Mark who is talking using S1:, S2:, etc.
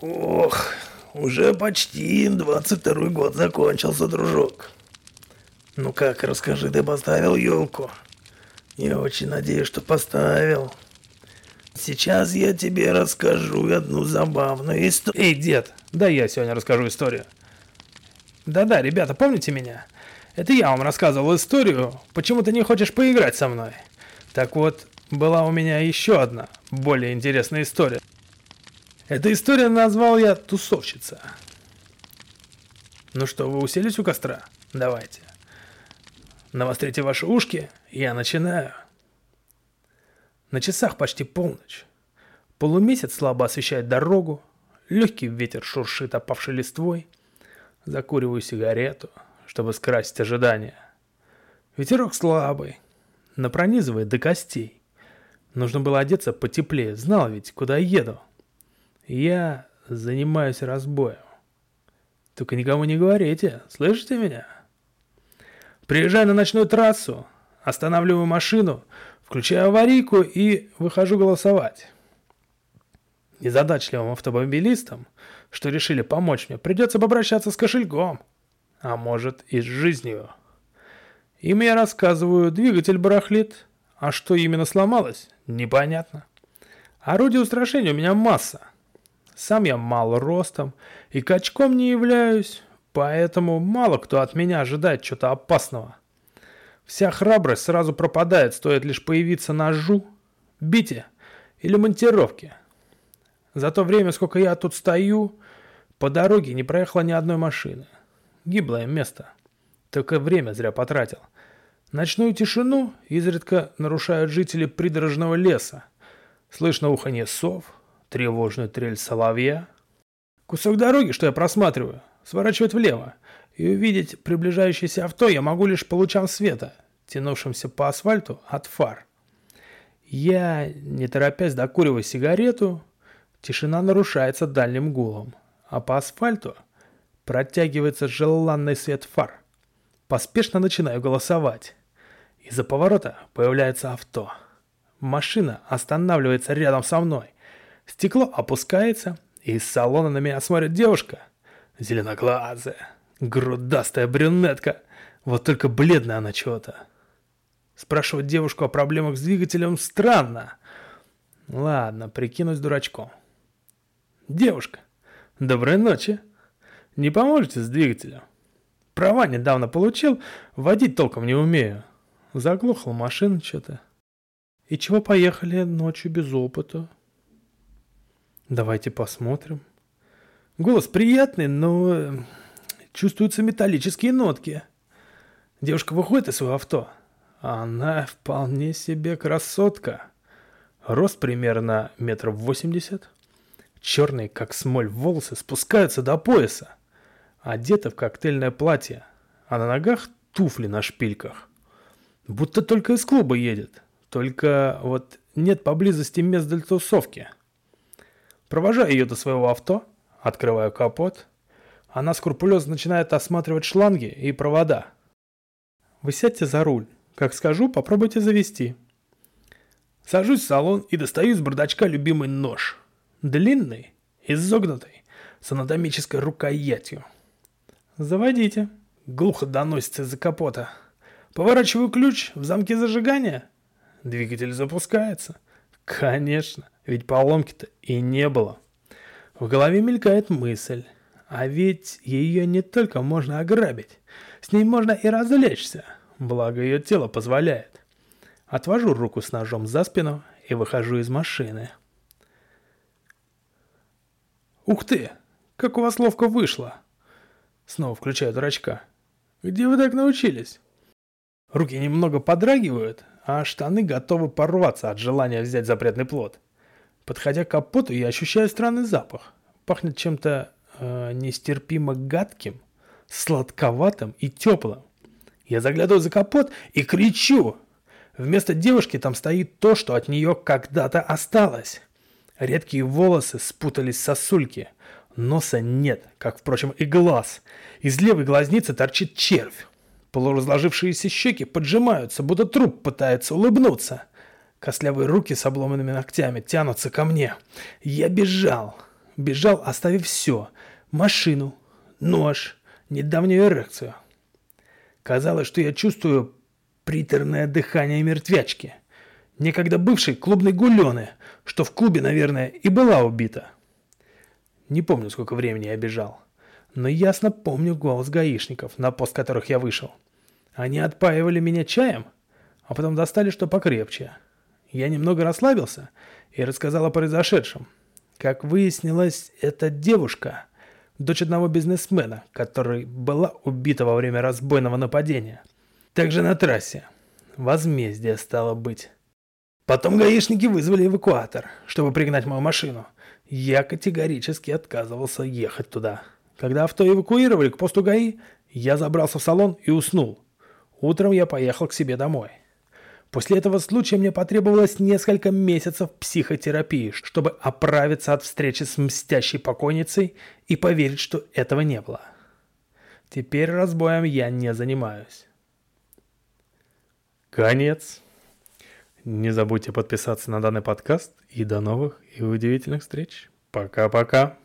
S1: Ох, уже почти 22 год закончился, дружок. Ну как, расскажи, ты поставил елку? Я очень надеюсь, что поставил. Сейчас я тебе расскажу одну забавную историю.
S2: Эй, дед, да я сегодня расскажу историю. Да-да, ребята, помните меня? Это я вам рассказывал историю, почему ты не хочешь поиграть со мной. Так вот, была у меня еще одна, более интересная история. Эту историю назвал я «Тусовщица». Ну что, вы уселись у костра? Давайте. Навострите ваши ушки, я начинаю. На часах почти полночь. Полумесяц слабо освещает дорогу, легкий ветер шуршит опавшей листвой. Закуриваю сигарету, чтобы скрасить ожидания. Ветерок слабый, но пронизывает до костей. Нужно было одеться потеплее, знал ведь, куда еду. Я занимаюсь разбоем. Только никому не говорите, слышите меня? Приезжаю на ночную трассу, останавливаю машину, включаю аварийку и выхожу голосовать. Незадачливым автомобилистам, что решили помочь мне, придется попрощаться с кошельком, а может и с жизнью. Им я рассказываю, двигатель барахлит, а что именно сломалось, непонятно. Орудий устрашения у меня масса. Сам я мал ростом и качком не являюсь, поэтому мало кто от меня ожидает чего-то опасного. Вся храбрость сразу пропадает, стоит лишь появиться ножу, бите или монтировке. За то время, сколько я тут стою, по дороге не проехало ни одной машины. Гиблое место. Только время зря потратил. Ночную тишину изредка нарушают жители придорожного леса. Слышно уханье сов, тревожную трель соловья. Кусок дороги, что я просматриваю, сворачивает влево, и увидеть приближающееся авто я могу лишь по лучам света, тянувшимся по асфальту от фар. Я, не торопясь, докуриваю сигарету, тишина нарушается дальним гулом, а по асфальту протягивается желанный свет фар. Поспешно начинаю голосовать. Из-за поворота появляется авто. Машина останавливается рядом со мной. Стекло опускается, и из салона на меня смотрит девушка. Зеленоглазая, грудастая брюнетка. Вот только бледная она чего-то. Спрашивать девушку о проблемах с двигателем странно. Ладно, прикинусь дурачком. Девушка, доброй ночи. Не поможете с двигателем? Права недавно получил, водить толком не умею. Заглохла машина что-то. И чего поехали ночью без опыта? Давайте посмотрим. Голос приятный, но э, чувствуются металлические нотки. Девушка выходит из своего авто. Она вполне себе красотка. Рост примерно метров восемьдесят. Черные, как смоль, волосы спускаются до пояса. Одета в коктейльное платье, а на ногах туфли на шпильках. Будто только из клуба едет. Только вот нет поблизости мест для тусовки. Провожаю ее до своего авто, открываю капот. Она скрупулезно начинает осматривать шланги и провода. Вы сядьте за руль. Как скажу, попробуйте завести. Сажусь в салон и достаю из бардачка любимый нож. Длинный, изогнутый, с анатомической рукоятью. Заводите. Глухо доносится из-за капота. Поворачиваю ключ в замке зажигания. Двигатель запускается. Конечно, ведь поломки-то и не было. В голове мелькает мысль. А ведь ее не только можно ограбить, с ней можно и развлечься, благо ее тело позволяет. Отвожу руку с ножом за спину и выхожу из машины. «Ух ты! Как у вас ловко вышло!» Снова включаю дурачка. «Где вы так научились?» Руки немного подрагивают, а штаны готовы порваться от желания взять запретный плод. Подходя к капоту, я ощущаю странный запах. Пахнет чем-то э, нестерпимо гадким, сладковатым и теплым. Я заглядываю за капот и кричу. Вместо девушки там стоит то, что от нее когда-то осталось. Редкие волосы спутались сосульки. Носа нет, как, впрочем, и глаз. Из левой глазницы торчит червь. Полуразложившиеся щеки поджимаются, будто труп пытается улыбнуться. Костлявые руки с обломанными ногтями тянутся ко мне. Я бежал. Бежал, оставив все. Машину, нож, недавнюю эрекцию. Казалось, что я чувствую приторное дыхание мертвячки. Некогда бывшей клубной гулены, что в клубе, наверное, и была убита. Не помню, сколько времени я бежал. Но ясно помню голос гаишников, на пост которых я вышел. Они отпаивали меня чаем, а потом достали что покрепче. Я немного расслабился и рассказал о произошедшем. Как выяснилось, эта девушка – дочь одного бизнесмена, который была убита во время разбойного нападения. Также на трассе. Возмездие стало быть. Потом гаишники вызвали эвакуатор, чтобы пригнать мою машину. Я категорически отказывался ехать туда. Когда авто эвакуировали к посту ГАИ, я забрался в салон и уснул. Утром я поехал к себе домой. После этого случая мне потребовалось несколько месяцев психотерапии, чтобы оправиться от встречи с мстящей покойницей и поверить, что этого не было. Теперь разбоем я не занимаюсь. Конец. Не забудьте подписаться на данный подкаст и до новых и удивительных встреч. Пока-пока.